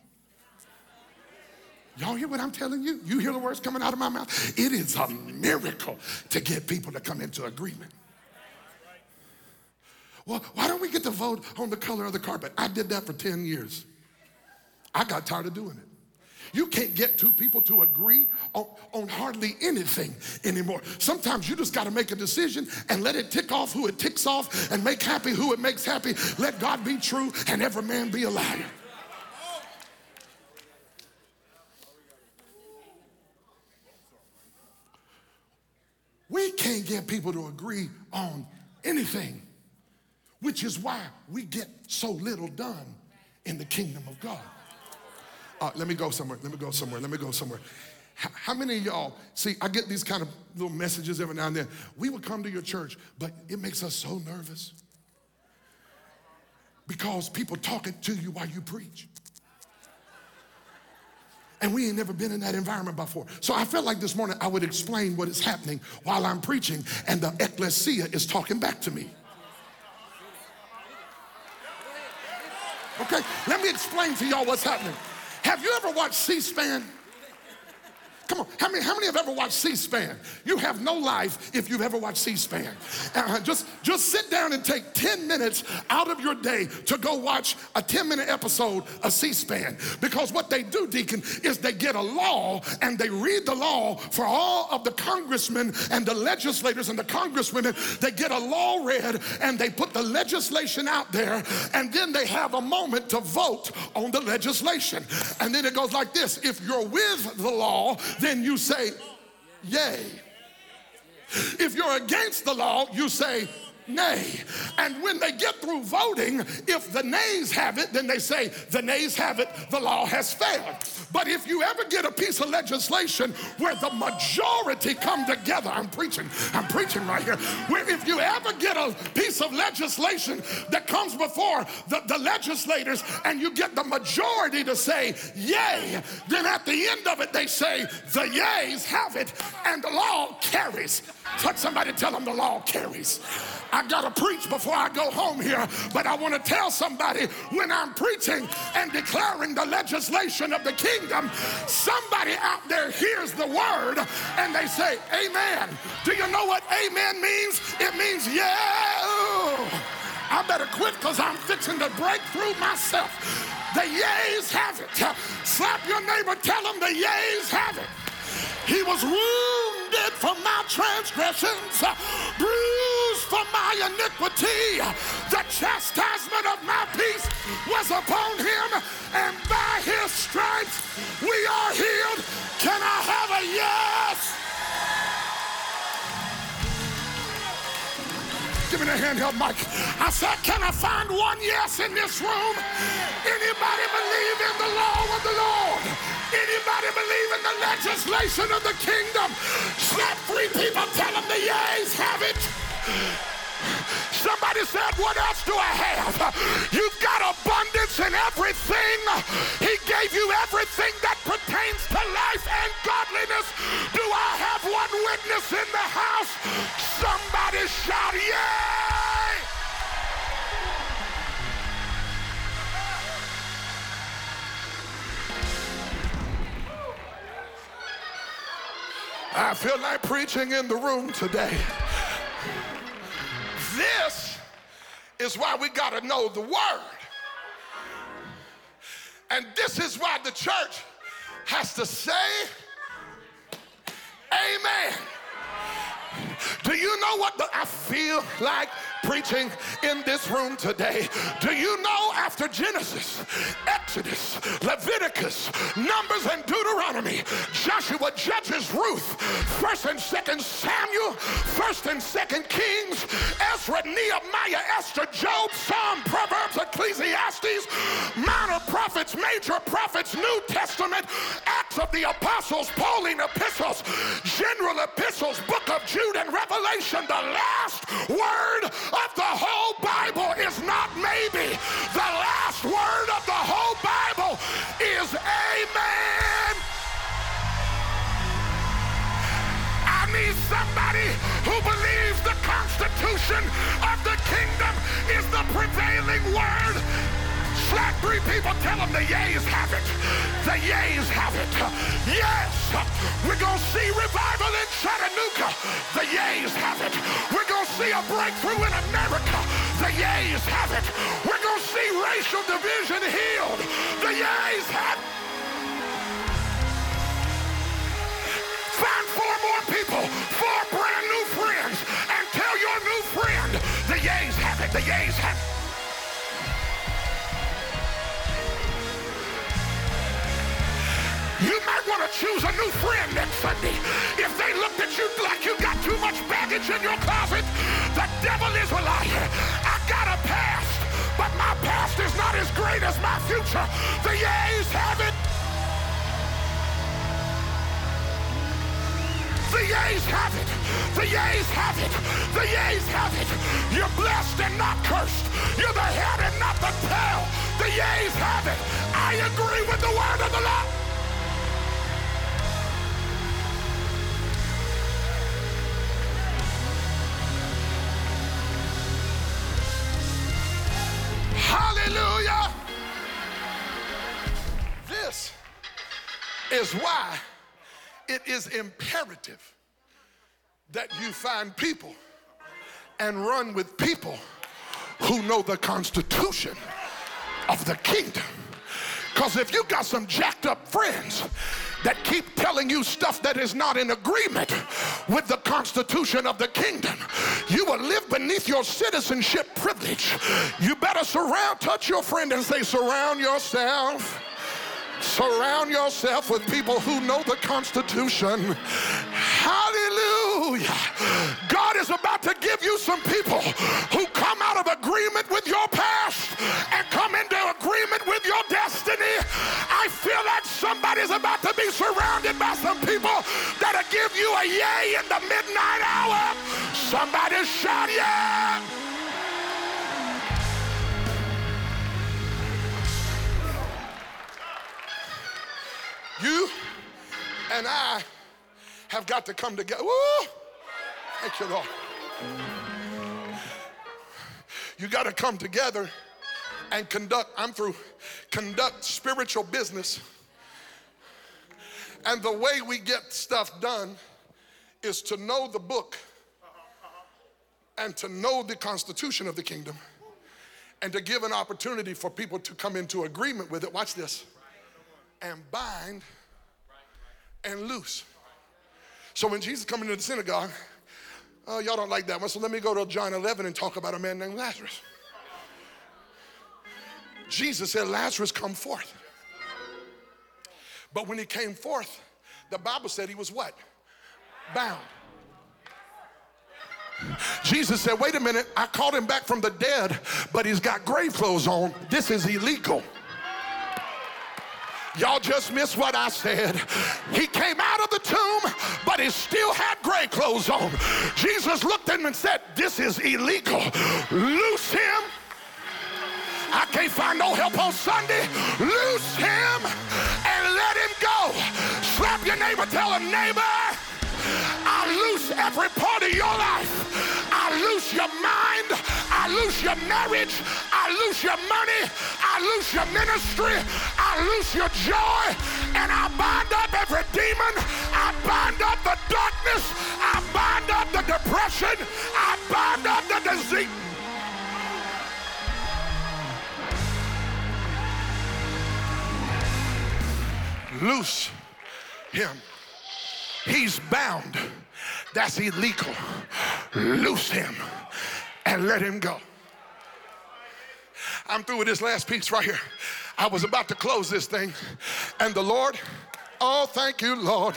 Y'all hear what I'm telling you? You hear the words coming out of my mouth? It is a miracle to get people to come into agreement. Well, why don't we get to vote on the color of the carpet? I did that for 10 years. I got tired of doing it. You can't get two people to agree on, on hardly anything anymore. Sometimes you just got to make a decision and let it tick off who it ticks off and make happy who it makes happy. Let God be true and every man be a liar. We can't get people to agree on anything, which is why we get so little done in the kingdom of God. Uh, let me go somewhere. Let me go somewhere. Let me go somewhere. How many of y'all see? I get these kind of little messages every now and then. We would come to your church, but it makes us so nervous because people talking to you while you preach. And we ain't never been in that environment before. So I felt like this morning I would explain what is happening while I'm preaching, and the ecclesia is talking back to me. Okay, let me explain to y'all what's happening. Have you ever watched C-SPAN? Come on, how many, how many have ever watched C-SPAN? You have no life if you've ever watched C-SPAN. Uh, just, just sit down and take 10 minutes out of your day to go watch a 10 minute episode of C-SPAN. Because what they do, Deacon, is they get a law and they read the law for all of the congressmen and the legislators and the congresswomen. They get a law read and they put the legislation out there and then they have a moment to vote on the legislation. And then it goes like this if you're with the law, then you say, Yay. If you're against the law, you say, nay. And when they get through voting, if the nays have it, then they say, the nays have it, the law has failed. But if you ever get a piece of legislation where the majority come together, I'm preaching, I'm preaching right here. Where if you ever get a piece of legislation that comes before the, the legislators and you get the majority to say yay, then at the end of it they say the yays have it and the law carries. Touch somebody, tell them the law carries. I gotta preach before I go home here, but I wanna tell somebody when I'm preaching and declaring the legislation of the kingdom, somebody out there hears the word and they say, Amen. Do you know what amen means? It means, yeah. I better quit because I'm fixing to break through myself. The yays have it. Slap your neighbor, tell them the yays have it. He was wounded for my transgressions, bruised for my iniquity. The chastisement of my peace was upon him, and by his stripes we are healed. Can I have a yes? Give me the handheld mic. I said, can I find one yes in this room? Anybody believe in the law of the Lord? Anybody believe in the legislation of the kingdom? Slap three people, tell them the yays have it. Somebody said, what else do I have? You've got abundance in everything. He gave you everything that pertains to life and godliness. Do I have one witness in the house? Somebody shout, yay! I feel like preaching in the room today. This is why we got to know the word. And this is why the church has to say, Amen. Do you know what the, I feel like preaching in this room today. Do you know after Genesis, Exodus, Leviticus, Numbers, and Deuteronomy, Joshua judges Ruth, 1st and 2nd Samuel, 1st and 2nd Kings, Ezra, Nehemiah, Esther, Job, Psalm, Proverbs, Ecclesiastes, minor prophets, major prophets, New Testament, Acts of the Apostles, Pauline epistles, general epistles, book of Jude and Revelation, the last word of the whole Bible is not maybe. The last word of the whole Bible is amen. I need somebody who believes the Constitution of the kingdom is the prevailing word Slap three people, tell them the yays have it. The yays have it. Yes, we're going to see revival in Chattanooga. The yays have it. We're see a breakthrough in America. The yays have it. We're going to see racial division healed. The yays have it. Find four more people, four brand new friends, and tell your new friend, the yays have it, the yays have it. You might want to choose a new friend next Sunday. If they looked at you like you got too much baggage in your closet, the devil is a liar. I got a past, but my past is not as great as my future. The yeas have it. The yeas have it. The yeas have it. The yeas have it. You're blessed and not cursed. You're the head and not the tail. The yeas have it. I agree with the word of the Lord. Is why it is imperative that you find people and run with people who know the Constitution of the kingdom. Because if you got some jacked up friends that keep telling you stuff that is not in agreement with the constitution of the kingdom. You will live beneath your citizenship privilege. You better surround, touch your friend and say, surround yourself. Surround yourself with people who know the Constitution. Hallelujah. God is about to give you some people who come out of agreement with your past and come into agreement with your destiny. I feel like somebody's about to be surrounded by some people that'll give you a yay in the midnight hour. Somebody shout yeah. You and I have got to come together. Woo! Thank you, Lord. You got to come together and conduct, I'm through, conduct spiritual business. And the way we get stuff done is to know the book and to know the constitution of the kingdom and to give an opportunity for people to come into agreement with it. Watch this. And bind and loose. So when Jesus come into the synagogue, oh, y'all don't like that one, so let me go to John 11 and talk about a man named Lazarus. Jesus said, Lazarus, come forth. But when he came forth, the Bible said he was what? Bound. Jesus said, wait a minute, I called him back from the dead, but he's got grave clothes on. This is illegal. Y'all just missed what I said. He came out of the tomb, but he still had gray clothes on. Jesus looked at him and said, This is illegal. Loose him I can't find no help on Sunday. Loose him and let him go. Slap your neighbor, tell him, neighbor, I loose every part of your life. I loose your mind. I lose your marriage. I lose your money. I lose your ministry. I lose your joy. And I bind up every demon. I bind up the darkness. I bind up the depression. I bind up the disease. Loose him. He's bound. That's illegal. Loose him and let him go. I'm through with this last piece right here. I was about to close this thing, and the Lord, oh, thank you, Lord.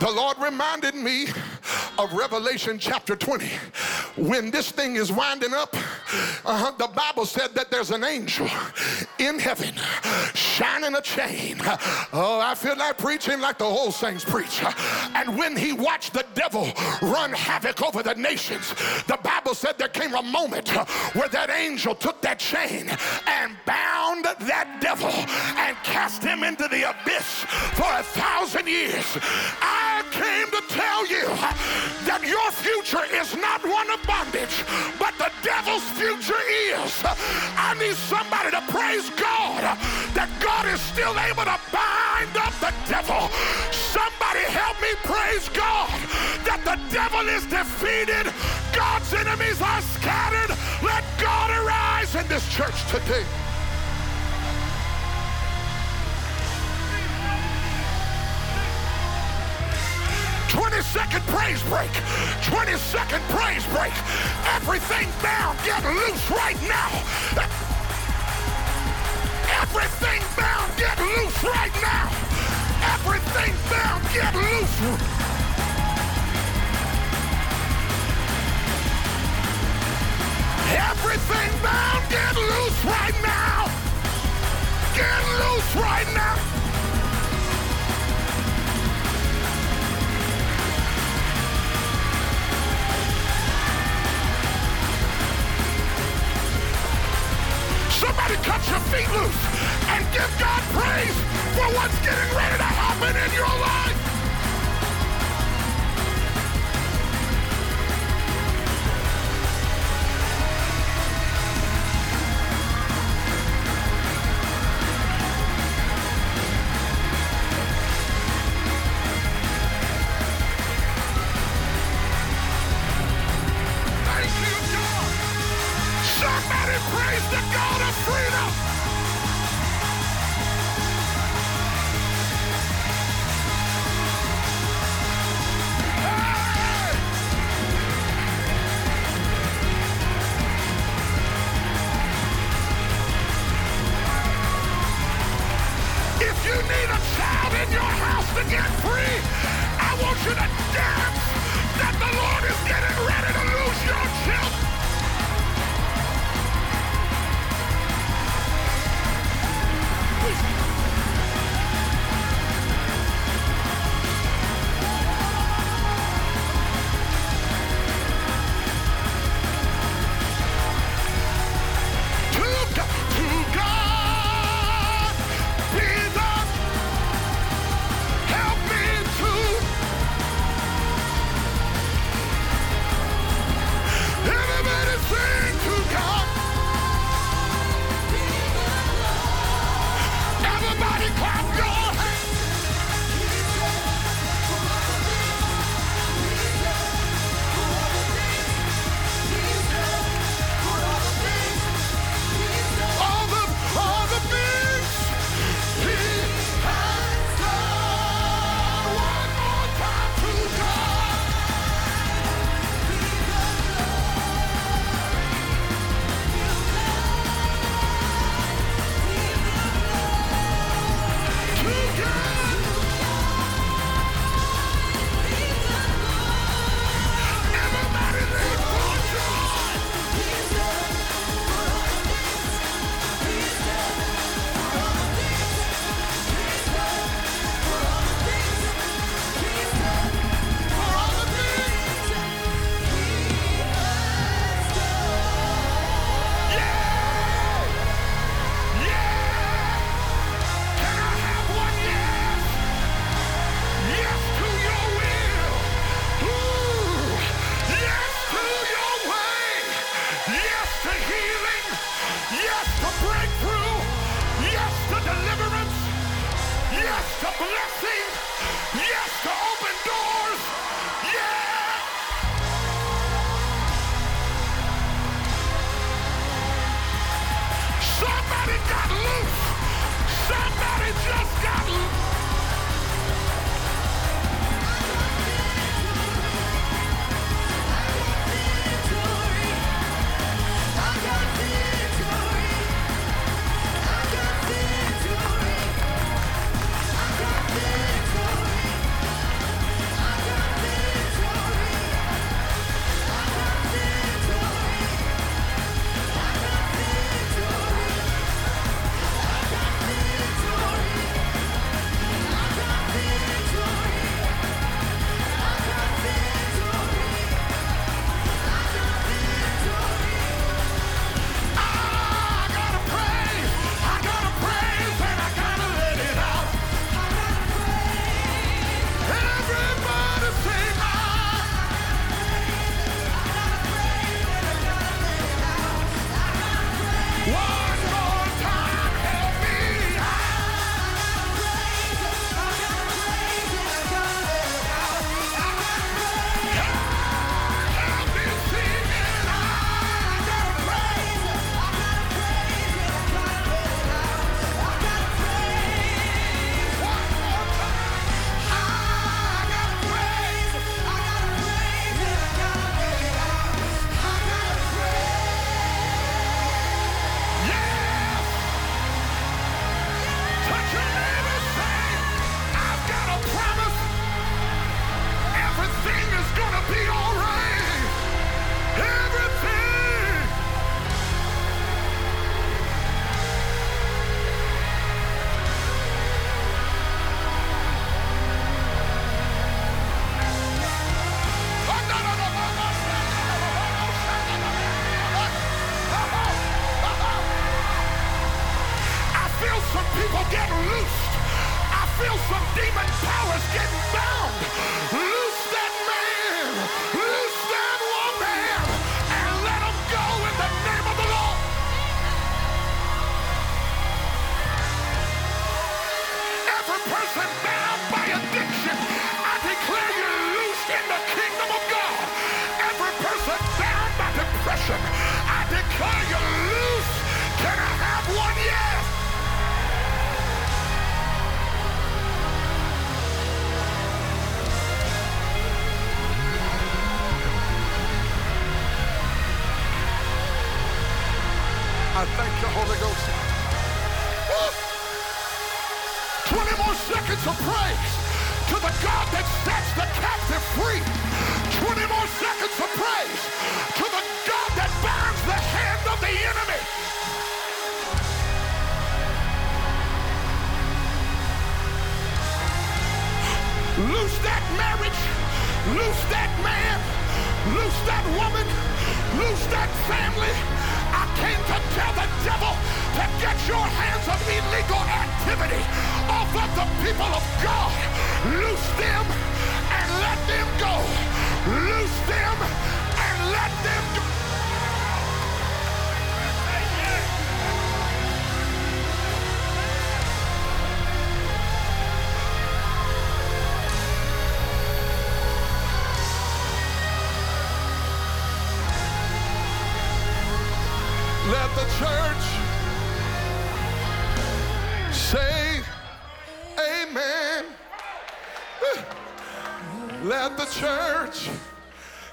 The Lord reminded me of Revelation chapter 20. When this thing is winding up, uh-huh, the Bible said that there's an angel in heaven shining a chain. Oh, I feel like preaching like the old saints preach. And when he watched the devil run havoc over the nations, the Bible said there came a moment where that angel took that chain and bound that devil and cast him into the abyss for a thousand years. I came to tell you that your future is not one of bondage, but the devil's future is. I need somebody to praise God that God is still able to bind up the devil. Somebody help me praise God that the devil is defeated. God's enemies are scattered. Let God arise in this church today. 20 second praise break. 20 second praise break. Everything bound, get loose right now. Everything bound, get loose right now. Everything bound, get loose. Everything bound, get loose right now. Get loose right now. Somebody cut your feet loose and give God praise for what's getting ready to happen in your life.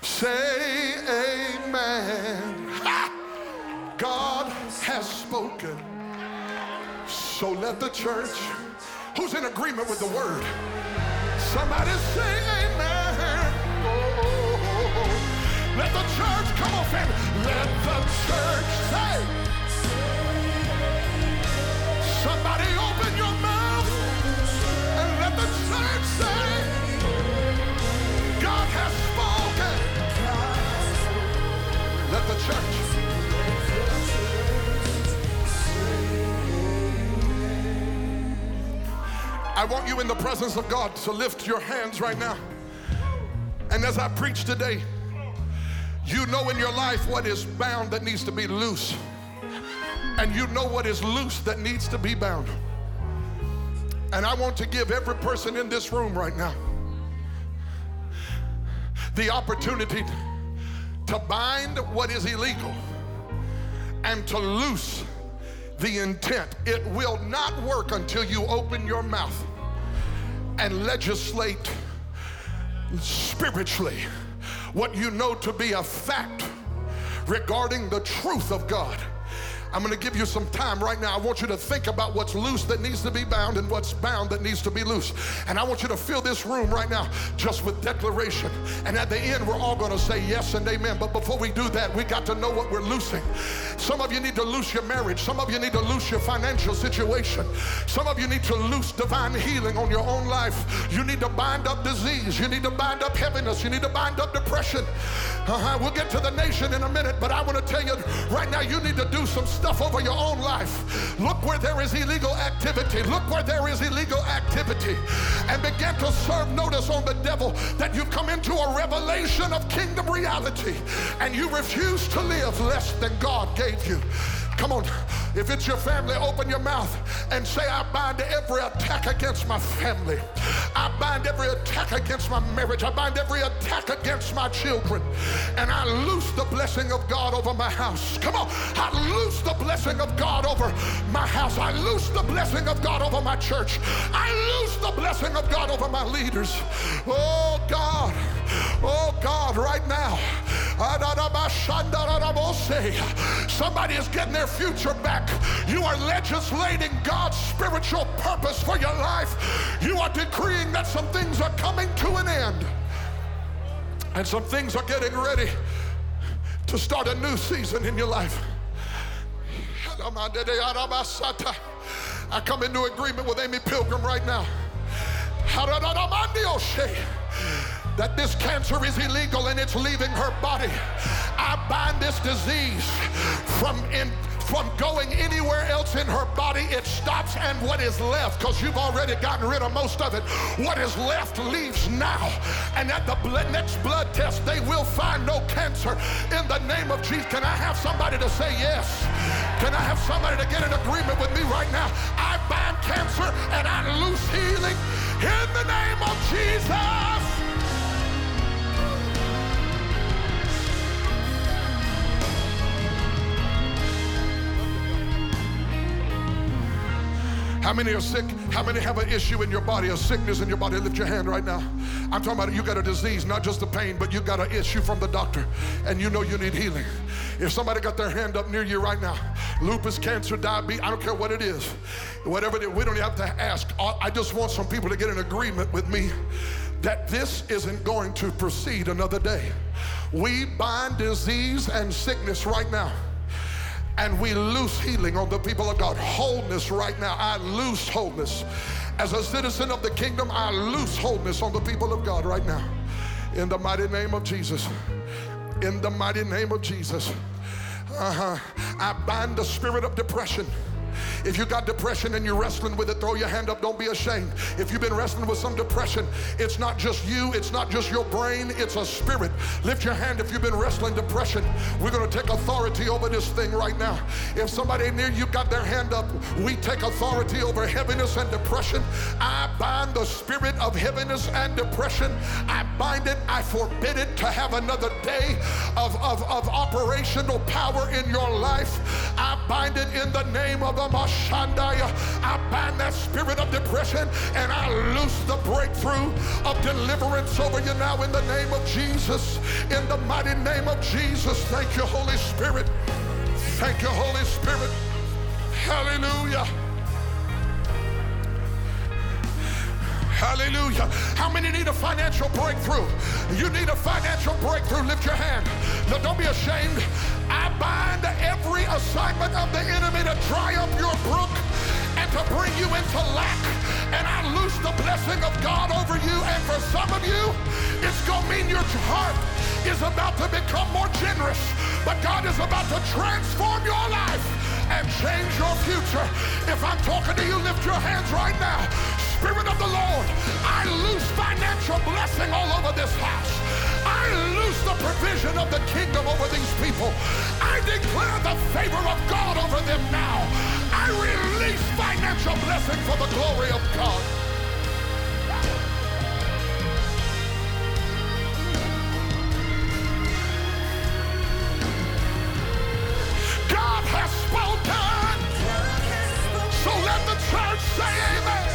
Say amen. Ha! God has spoken. So let the church, who's in agreement with the word, somebody say amen. Oh, oh, oh, let the church, come on, family, let the church say. Somebody open your mouth and let the church say. church. I want you in the presence of God to lift your hands right now. And as I preach today, you know in your life what is bound that needs to be loose. And you know what is loose that needs to be bound. And I want to give every person in this room right now the opportunity. To to bind what is illegal and to loose the intent. It will not work until you open your mouth and legislate spiritually what you know to be a fact regarding the truth of God. I'm going to give you some time right now. I want you to think about what's loose that needs to be bound and what's bound that needs to be loose. And I want you to fill this room right now just with declaration. And at the end, we're all going to say yes and amen. But before we do that, we got to know what we're loosing. Some of you need to loose your marriage. Some of you need to loose your financial situation. Some of you need to loose divine healing on your own life. You need to bind up disease. You need to bind up heaviness. You need to bind up depression. Uh-huh. We'll get to the nation in a minute, but I want to tell you right now, you need to do some stuff over your own life. Look where there is illegal activity. Look where there is illegal activity. And begin to serve notice on the devil that you've come into a revelation of kingdom reality and you refuse to live less than God gave you. Come on. If it's your family, open your mouth and say, I bind every attack against my family. I bind every attack against my marriage. I bind every attack against my children. And I loose the blessing of God over my house. Come on. I loose the blessing of God over my house. I loose the blessing of God over my church. I loose the blessing of God over my leaders. Oh God. Oh God, right now. Somebody is getting their future back. You are legislating God's spiritual purpose for your life. You are decreeing that some things are coming to an end. And some things are getting ready to start a new season in your life. I come into agreement with Amy Pilgrim right now that this cancer is illegal and it's leaving her body. I bind this disease from in from going anywhere else in her body. It stops, and what is left, because you've already gotten rid of most of it, what is left leaves now. And at the next blood test, they will find no cancer in the name of Jesus. Can I have somebody to say yes? Can I have somebody to get in agreement with me right now? I bind cancer and I loose healing in the name of Jesus. How many are sick? How many have an issue in your body, a sickness in your body? Lift your hand right now. I'm talking about you got a disease, not just a pain, but you got an issue from the doctor, and you know you need healing. If somebody got their hand up near you right now, lupus, cancer, diabetes, I don't care what it is, whatever it is, we don't have to ask. I just want some people to get in agreement with me that this isn't going to proceed another day. We bind disease and sickness right now and we loose healing on the people of God. Wholeness right now. I loose wholeness. As a citizen of the kingdom, I loose wholeness on the people of God right now. In the mighty name of Jesus. In the mighty name of Jesus. Uh-huh. I bind the spirit of depression. If you got depression and you're wrestling with it, throw your hand up. Don't be ashamed. If you've been wrestling with some depression, it's not just you, it's not just your brain, it's a spirit. Lift your hand if you've been wrestling depression. We're going to take authority over this thing right now. If somebody near you got their hand up, we take authority over heaviness and depression. I bind the spirit of heaviness and depression. I bind it, I forbid it to have another day of, of, of operational power in your life. I bind it in the name of the I bind that spirit of depression and I loose the breakthrough of deliverance over you now in the name of Jesus. In the mighty name of Jesus. Thank you, Holy Spirit. Thank you, Holy Spirit. Hallelujah. Hallelujah. How many need a financial breakthrough? You need a financial breakthrough. Lift your hand. Now, don't be ashamed. I bind every assignment of the enemy to dry up your brook and to bring you into lack. And I loose the blessing of God over you. And for some of you, it's going to mean your heart is about to become more generous. But God is about to transform your life and change your future. If I'm talking to you, lift your hands right now. Spirit of the Lord, I loose financial blessing all over this house. I loose the provision of the kingdom over these people. I declare the favor of God over them now. I release financial blessing for the glory of God. has spoken. So let the church say amen.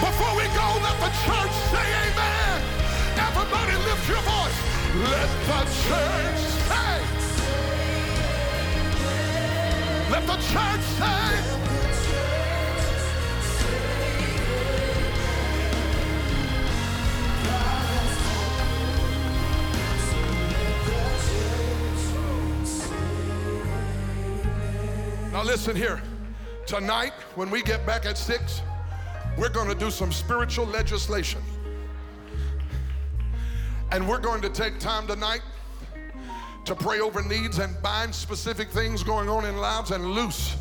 Before we go, let the church say amen. Everybody lift your voice. Let the church say. Let the church say. Now, listen here. Tonight, when we get back at six, we're going to do some spiritual legislation. And we're going to take time tonight to pray over needs and bind specific things going on in lives and loose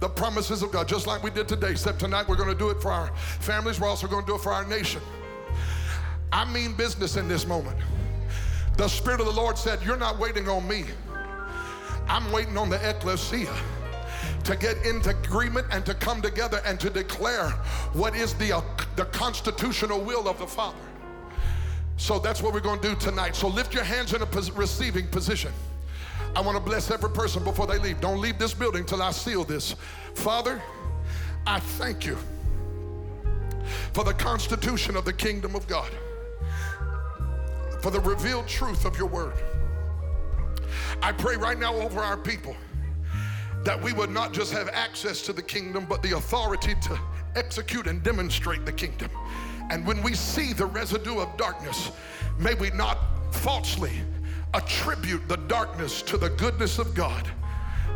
the promises of God, just like we did today. Except tonight, we're going to do it for our families. We're also going to do it for our nation. I mean business in this moment. The Spirit of the Lord said, You're not waiting on me, I'm waiting on the ecclesia to get into agreement and to come together and to declare what is the, uh, the constitutional will of the Father. So that's what we're going to do tonight. So lift your hands in a pos- receiving position. I want to bless every person before they leave. Don't leave this building till I seal this. Father, I thank you for the constitution of the kingdom of God, for the revealed truth of your word. I pray right now over our people that we would not just have access to the kingdom, but the authority to execute and demonstrate the kingdom. And when we see the residue of darkness, may we not falsely attribute the darkness to the goodness of God,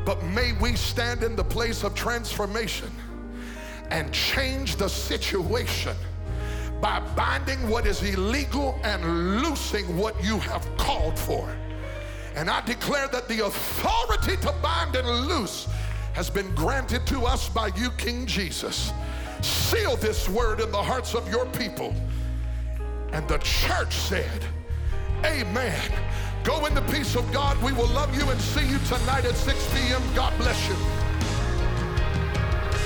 but may we stand in the place of transformation and change the situation by binding what is illegal and loosing what you have called for. And I declare that the authority to bind and loose has been granted to us by you, King Jesus. Seal this word in the hearts of your people. And the church said, Amen. Go in the peace of God. We will love you and see you tonight at 6 p.m. God bless you.